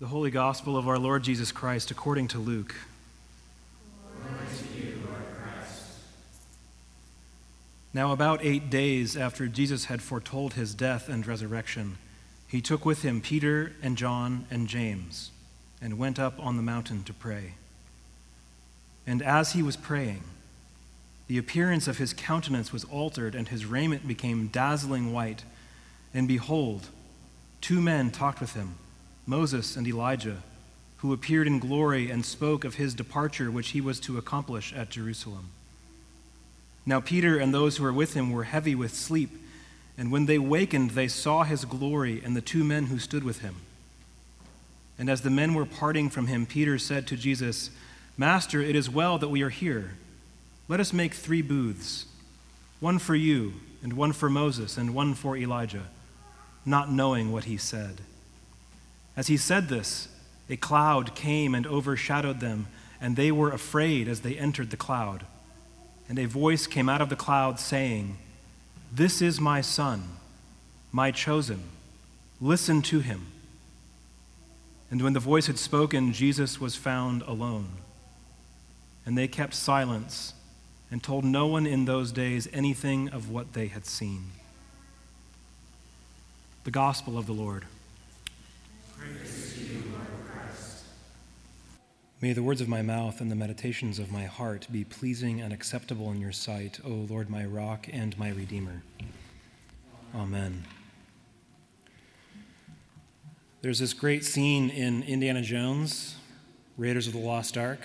The Holy Gospel of our Lord Jesus Christ according to Luke. Now, about eight days after Jesus had foretold his death and resurrection, he took with him Peter and John and James and went up on the mountain to pray. And as he was praying, the appearance of his countenance was altered, and his raiment became dazzling white. And behold, two men talked with him, Moses and Elijah, who appeared in glory and spoke of his departure, which he was to accomplish at Jerusalem. Now Peter and those who were with him were heavy with sleep, and when they wakened, they saw his glory and the two men who stood with him. And as the men were parting from him, Peter said to Jesus, Master, it is well that we are here. Let us make three booths one for you, and one for Moses, and one for Elijah, not knowing what he said. As he said this, a cloud came and overshadowed them, and they were afraid as they entered the cloud. And a voice came out of the cloud saying, This is my son, my chosen. Listen to him. And when the voice had spoken, Jesus was found alone. And they kept silence and told no one in those days anything of what they had seen. The Gospel of the Lord. May the words of my mouth and the meditations of my heart be pleasing and acceptable in your sight, O Lord, my rock and my redeemer. Amen. There's this great scene in Indiana Jones, Raiders of the Lost Ark,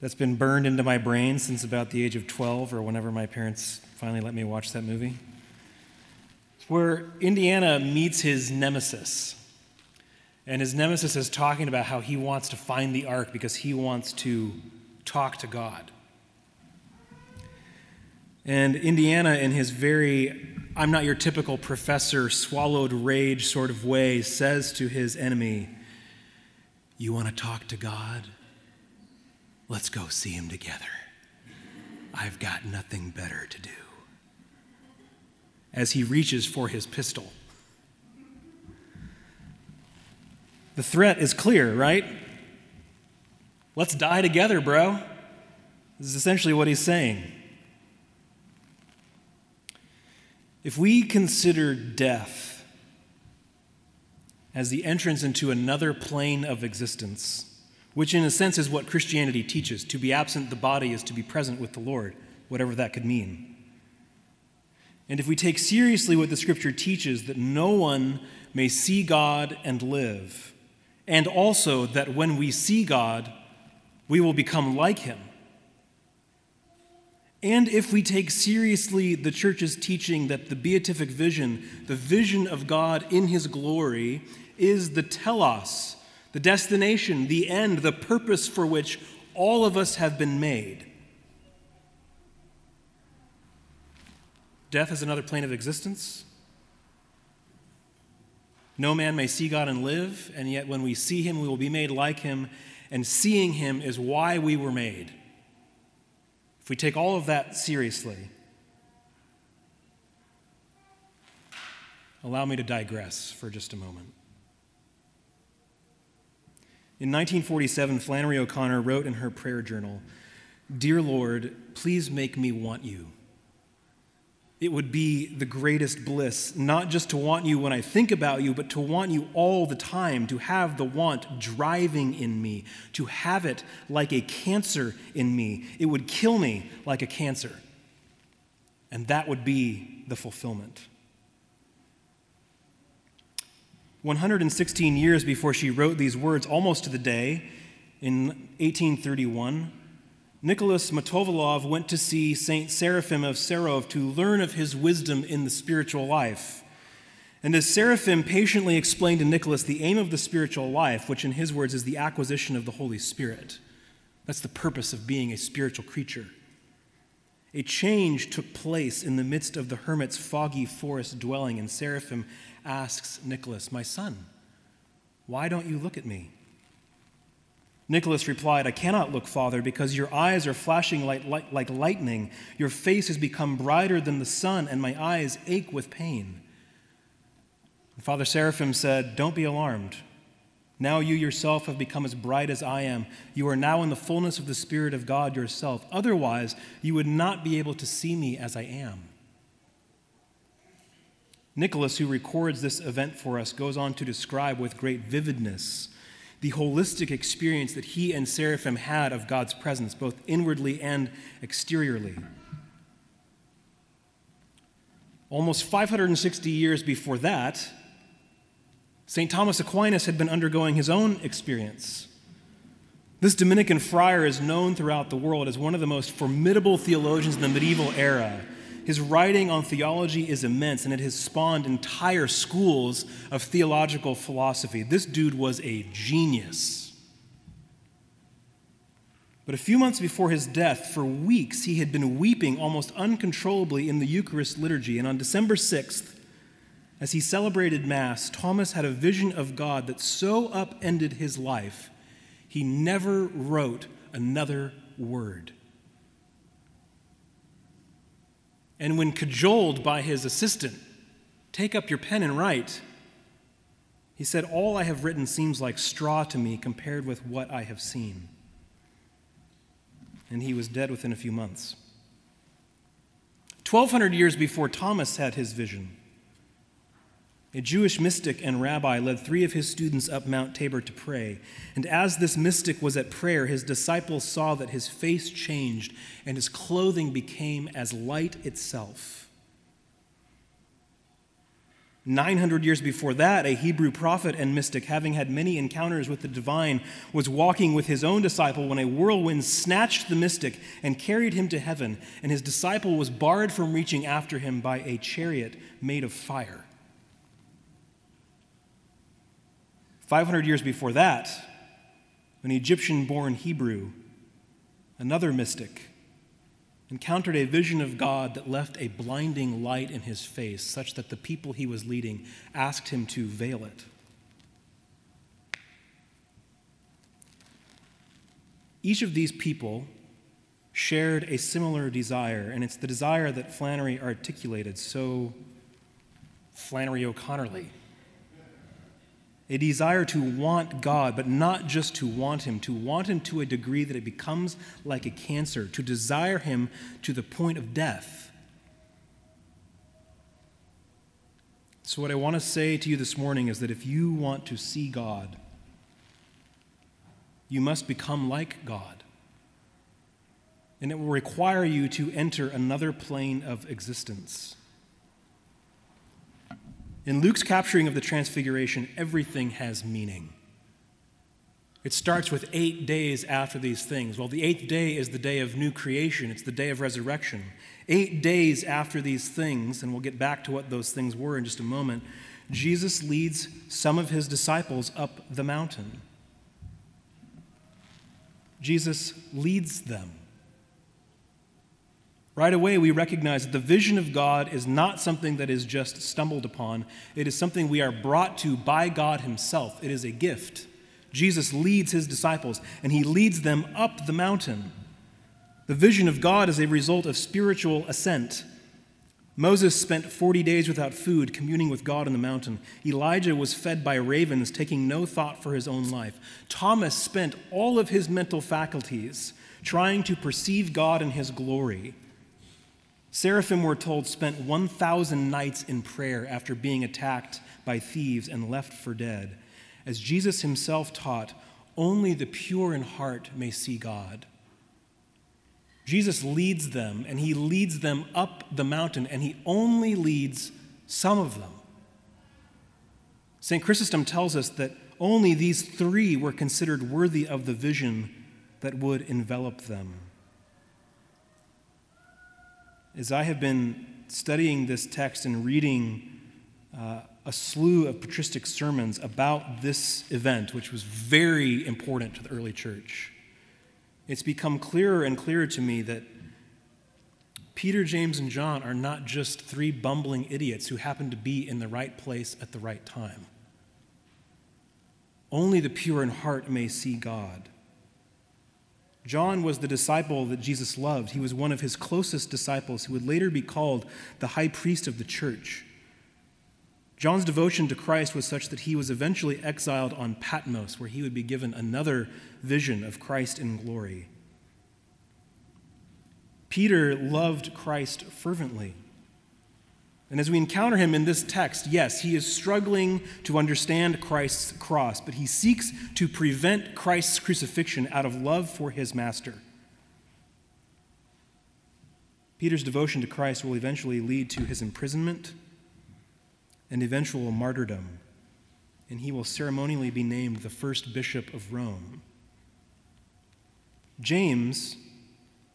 that's been burned into my brain since about the age of 12 or whenever my parents finally let me watch that movie. Where Indiana meets his nemesis and his nemesis is talking about how he wants to find the ark because he wants to talk to God. And Indiana, in his very, I'm not your typical professor, swallowed rage sort of way, says to his enemy, You want to talk to God? Let's go see him together. I've got nothing better to do. As he reaches for his pistol. The threat is clear, right? Let's die together, bro. This is essentially what he's saying. If we consider death as the entrance into another plane of existence, which in a sense is what Christianity teaches to be absent the body is to be present with the Lord, whatever that could mean. And if we take seriously what the scripture teaches, that no one may see God and live, and also that when we see God, we will become like him. And if we take seriously the church's teaching that the beatific vision, the vision of God in his glory, is the telos, the destination, the end, the purpose for which all of us have been made. Death is another plane of existence. No man may see God and live, and yet when we see him, we will be made like him, and seeing him is why we were made. If we take all of that seriously, allow me to digress for just a moment. In 1947, Flannery O'Connor wrote in her prayer journal Dear Lord, please make me want you. It would be the greatest bliss, not just to want you when I think about you, but to want you all the time, to have the want driving in me, to have it like a cancer in me. It would kill me like a cancer. And that would be the fulfillment. 116 years before she wrote these words, almost to the day, in 1831, Nicholas Motovilov went to see Saint Seraphim of Sarov to learn of his wisdom in the spiritual life. And as Seraphim patiently explained to Nicholas the aim of the spiritual life, which in his words is the acquisition of the Holy Spirit, that's the purpose of being a spiritual creature. A change took place in the midst of the hermit's foggy forest dwelling, and Seraphim asks Nicholas, My son, why don't you look at me? Nicholas replied, I cannot look, Father, because your eyes are flashing like, like, like, lightning. Your face has become brighter than the sun, and my eyes ache with pain. Father Seraphim said, Don't be alarmed. Now you yourself have become as bright as I am. You are now in the fullness of the Spirit of God yourself. Otherwise, you would not be able to see me as I am. Nicholas, who records this event for us, goes on to describe with great vividness the holistic experience that he and Seraphim had of God's presence, both inwardly and exteriorly. Almost 560 years before that, St. Thomas Aquinas had been undergoing his own experience. This Dominican friar is known throughout the world as one of the most formidable theologians in the medieval era. His writing on theology is immense, and it has spawned entire schools of theological philosophy. This dude was a genius. But a few months before his death, for weeks, he had been weeping almost uncontrollably in the Eucharist liturgy. And on December 6th, as he celebrated Mass, Thomas had a vision of God that so upended his life, he never wrote another word. And when cajoled by his assistant, take up your pen and write, he said, All I have written seems like straw to me compared with what I have seen. And he was dead within a few months. 1,200 years before Thomas had his vision, a Jewish mystic and rabbi led three of his students up Mount Tabor to pray. And as this mystic was at prayer, his disciples saw that his face changed and his clothing became as light itself. 900 years before that, a Hebrew prophet and mystic, having had many encounters with the divine, was walking with his own disciple when a whirlwind snatched the mystic and carried him to heaven, and his disciple was barred from reaching after him by a chariot made of fire. 500 years before that, an Egyptian born Hebrew, another mystic, encountered a vision of God that left a blinding light in his face, such that the people he was leading asked him to veil it. Each of these people shared a similar desire, and it's the desire that Flannery articulated so Flannery O'Connorly a desire to want God, but not just to want Him, to want Him to a degree that it becomes like a cancer, to desire Him to the point of death. So, what I want to say to you this morning is that if you want to see God, you must become like God. And it will require you to enter another plane of existence. In Luke's capturing of the Transfiguration, everything has meaning. It starts with eight days after these things. Well, the eighth day is the day of new creation, it's the day of resurrection. Eight days after these things, and we'll get back to what those things were in just a moment, Jesus leads some of his disciples up the mountain. Jesus leads them. Right away, we recognize that the vision of God is not something that is just stumbled upon, it is something we are brought to by God Himself. It is a gift. Jesus leads His disciples, and He leads them up the mountain. The vision of God is a result of spiritual ascent. Moses spent 40 days without food, communing with God on the mountain. Elijah was fed by ravens, taking no thought for his own life. Thomas spent all of his mental faculties trying to perceive God in his glory. Seraphim, we're told, spent 1,000 nights in prayer after being attacked by thieves and left for dead. As Jesus himself taught, only the pure in heart may see God. Jesus leads them, and he leads them up the mountain, and he only leads some of them. St. Chrysostom tells us that only these three were considered worthy of the vision that would envelop them. As I have been studying this text and reading uh, a slew of patristic sermons about this event, which was very important to the early church, it's become clearer and clearer to me that Peter, James, and John are not just three bumbling idiots who happen to be in the right place at the right time. Only the pure in heart may see God. John was the disciple that Jesus loved. He was one of his closest disciples who would later be called the high priest of the church. John's devotion to Christ was such that he was eventually exiled on Patmos, where he would be given another vision of Christ in glory. Peter loved Christ fervently. And as we encounter him in this text, yes, he is struggling to understand Christ's cross, but he seeks to prevent Christ's crucifixion out of love for his master. Peter's devotion to Christ will eventually lead to his imprisonment and eventual martyrdom, and he will ceremonially be named the first bishop of Rome. James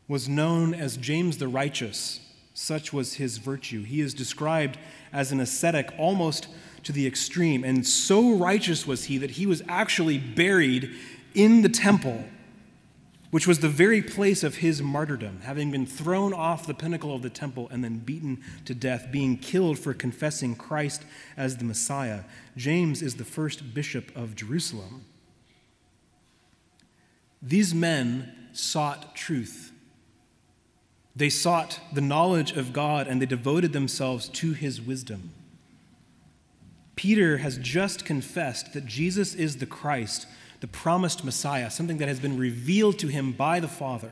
was known as James the Righteous. Such was his virtue. He is described as an ascetic almost to the extreme, and so righteous was he that he was actually buried in the temple which was the very place of his martyrdom, having been thrown off the pinnacle of the temple and then beaten to death, being killed for confessing Christ as the Messiah. James is the first bishop of Jerusalem. These men sought truth. They sought the knowledge of God and they devoted themselves to his wisdom. Peter has just confessed that Jesus is the Christ the promised Messiah, something that has been revealed to him by the Father.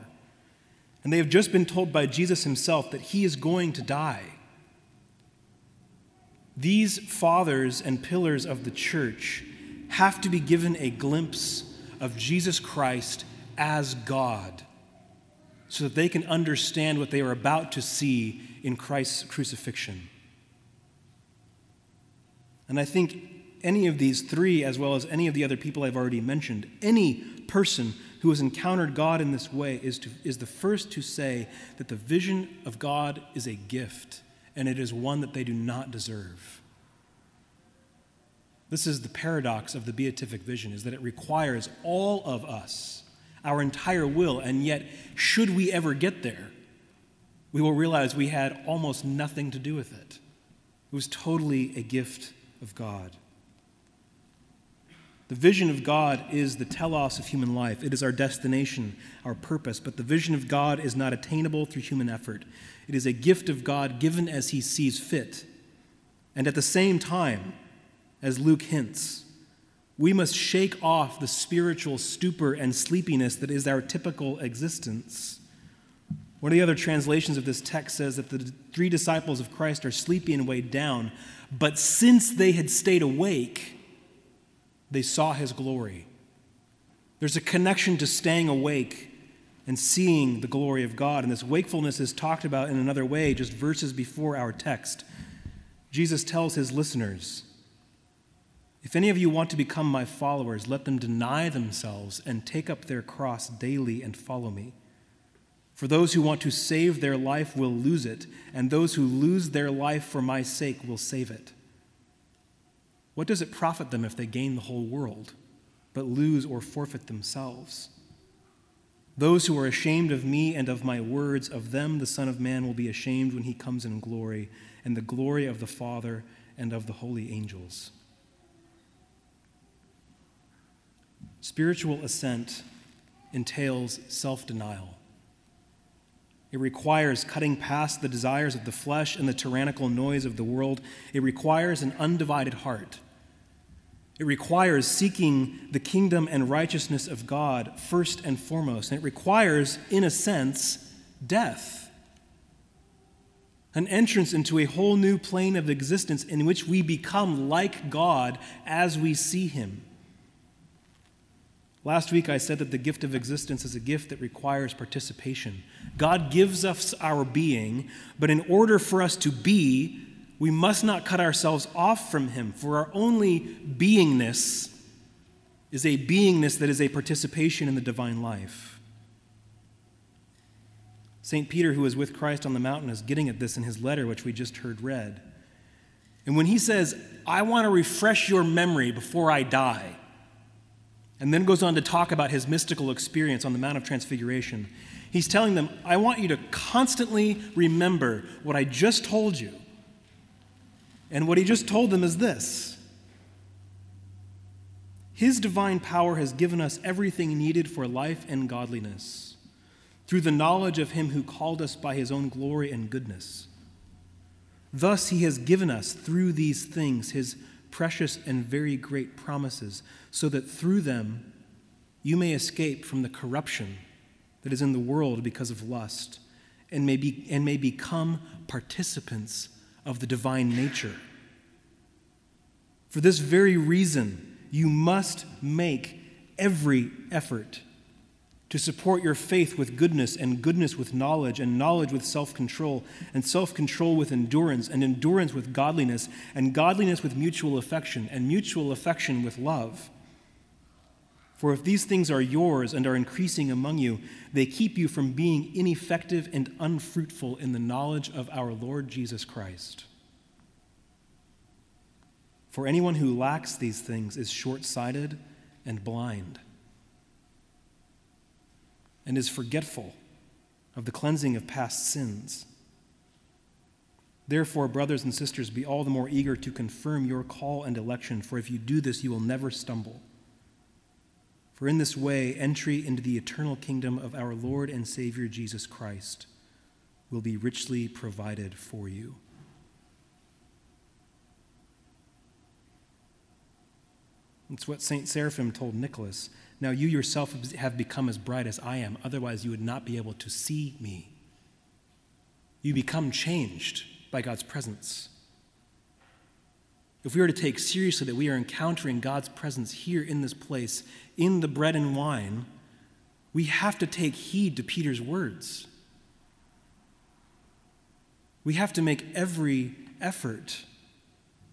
And they have just been told by Jesus himself that he is going to die. These fathers and pillars of the church have to be given a glimpse of Jesus Christ as God so that they can understand what they are about to see in Christ's crucifixion. And I think any of these three, as well as any of the other people I've already mentioned, any person who has encountered God in this way is, to, is the first to say that the vision of God is a gift and it is one that they do not deserve. This is the paradox of the beatific vision is that it requires all of us, our entire will, and yet should we ever get there, we will realize we had almost nothing to do with it. It was totally a gift of God. The vision of God is the telos of human life. It is our destination, our purpose. But the vision of God is not attainable through human effort. It is a gift of God given as he sees fit. And at the same time, as Luke hints, we must shake off the spiritual stupor and sleepiness that is our typical existence. One of the other translations of this text says that the three disciples of Christ are sleepy and weighed down, but since they had stayed awake, they saw his glory. There's a connection to staying awake and seeing the glory of God. And this wakefulness is talked about in another way, just verses before our text. Jesus tells his listeners, If any of you want to become my followers, let them deny themselves and take up their cross daily and follow me. For those who want to save their life will lose it, and those who lose their life for my sake will save it. What does it profit them if they gain the whole world, but lose or forfeit themselves? Those who are ashamed of me and of my words, of them the Son of Man will be ashamed when he comes in glory, and the glory of the Father and of the holy angels. Spiritual ascent entails self denial. It requires cutting past the desires of the flesh and the tyrannical noise of the world. It requires an undivided heart. It requires seeking the kingdom and righteousness of God first and foremost. And it requires, in a sense, death. An entrance into a whole new plane of existence in which we become like God as we see Him. Last week I said that the gift of existence is a gift that requires participation. God gives us our being, but in order for us to be, we must not cut ourselves off from Him, for our only beingness is a beingness that is a participation in the divine life. St. Peter, who was with Christ on the mountain, is getting at this in his letter, which we just heard read. And when he says, I want to refresh your memory before I die, and then goes on to talk about his mystical experience on the Mount of Transfiguration. He's telling them, I want you to constantly remember what I just told you. And what he just told them is this His divine power has given us everything needed for life and godliness through the knowledge of him who called us by his own glory and goodness. Thus, he has given us through these things his precious and very great promises, so that through them you may escape from the corruption that is in the world because of lust, and may, be, and may become participants of the divine nature. For this very reason, you must make every effort to support your faith with goodness, and goodness with knowledge, and knowledge with self control, and self control with endurance, and endurance with godliness, and godliness with mutual affection, and mutual affection with love. For if these things are yours and are increasing among you, they keep you from being ineffective and unfruitful in the knowledge of our Lord Jesus Christ. For anyone who lacks these things is short sighted and blind and is forgetful of the cleansing of past sins. Therefore, brothers and sisters, be all the more eager to confirm your call and election, for if you do this, you will never stumble. For in this way, entry into the eternal kingdom of our Lord and Savior Jesus Christ will be richly provided for you. It's what St. Seraphim told Nicholas. Now you yourself have become as bright as I am, otherwise, you would not be able to see me. You become changed by God's presence. If we are to take seriously that we are encountering God's presence here in this place, in the bread and wine, we have to take heed to Peter's words. We have to make every effort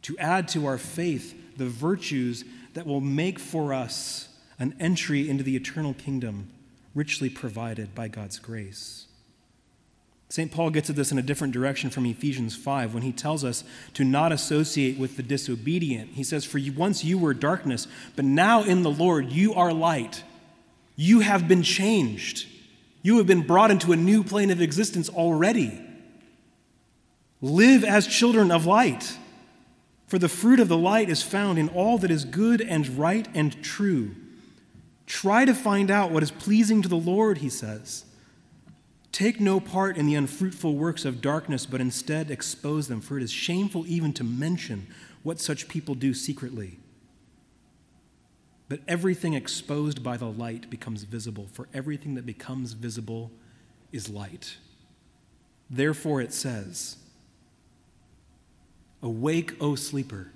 to add to our faith the virtues that will make for us an entry into the eternal kingdom richly provided by God's grace. St. Paul gets at this in a different direction from Ephesians 5 when he tells us to not associate with the disobedient. He says, For once you were darkness, but now in the Lord you are light. You have been changed. You have been brought into a new plane of existence already. Live as children of light, for the fruit of the light is found in all that is good and right and true Try to find out what is pleasing to the Lord, he says. Take no part in the unfruitful works of darkness, but instead expose them, for it is shameful even to mention what such people do secretly. But everything exposed by the light becomes visible, for everything that becomes visible is light. Therefore, it says, Awake, O sleeper,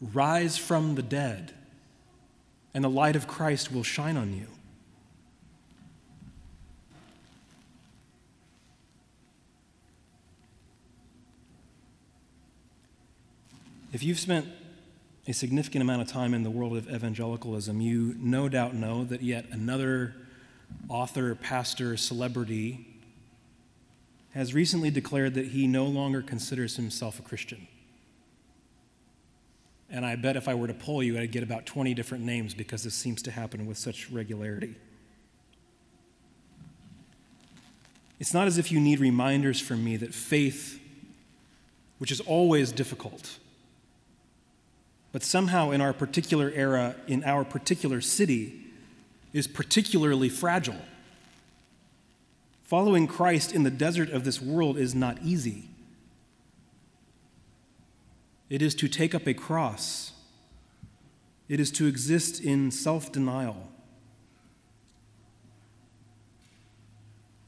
rise from the dead and the light of Christ will shine on you. If you've spent a significant amount of time in the world of evangelicalism, you no doubt know that yet another author, pastor, celebrity has recently declared that he no longer considers himself a Christian. And I bet if I were to poll you, I'd get about 20 different names because this seems to happen with such regularity. It's not as if you need reminders from me that faith, which is always difficult, but somehow in our particular era, in our particular city, is particularly fragile. Following Christ in the desert of this world is not easy. It is to take up a cross. It is to exist in self denial.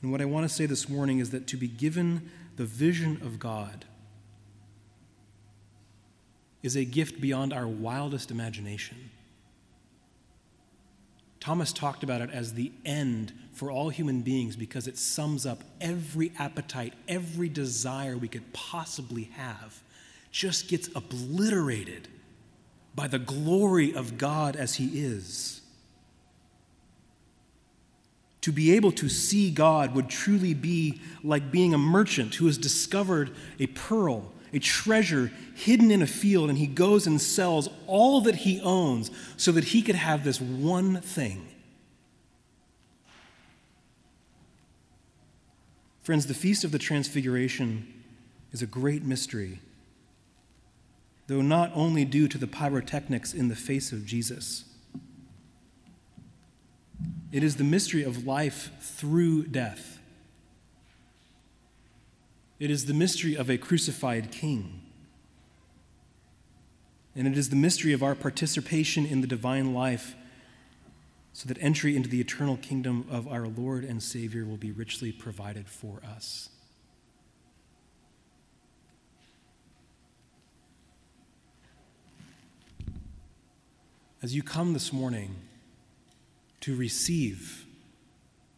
And what I want to say this morning is that to be given the vision of God is a gift beyond our wildest imagination. Thomas talked about it as the end for all human beings because it sums up every appetite, every desire we could possibly have just gets obliterated by the glory of God as He is. To be able to see God would truly be like being a merchant who has discovered a pearl, a treasure hidden in a field, and he goes and sells all that he owns so that he could have this one thing. Friends, the Feast of the Transfiguration is a great mystery though not only due to the pyrotechnics in the face of Jesus. It is the mystery of life through death. It is the mystery of a crucified king. And it is the mystery of our participation in the divine life so that entry into the eternal kingdom of our Lord and Savior will be richly provided for us. As you come this morning to receive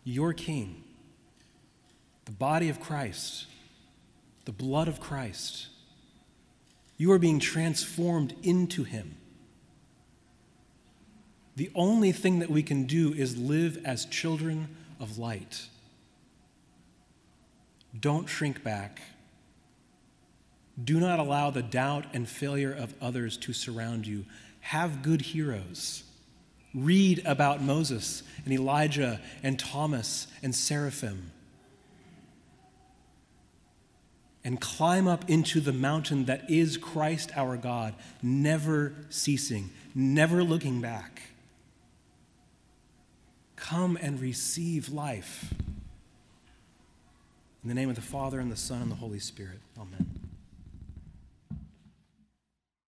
your King, the body of Christ, the blood of Christ. You are being transformed into Him. The only thing that we can do is live as children of light. Don't shrink back. Do not allow the doubt and failure of others to surround you. Have good heroes. Read about Moses and Elijah and Thomas and Seraphim and climb up into the mountain that is Christ our God, never ceasing, never looking back. Come and receive life. In the name of the Father, and the Son, and the Holy Spirit. Amen.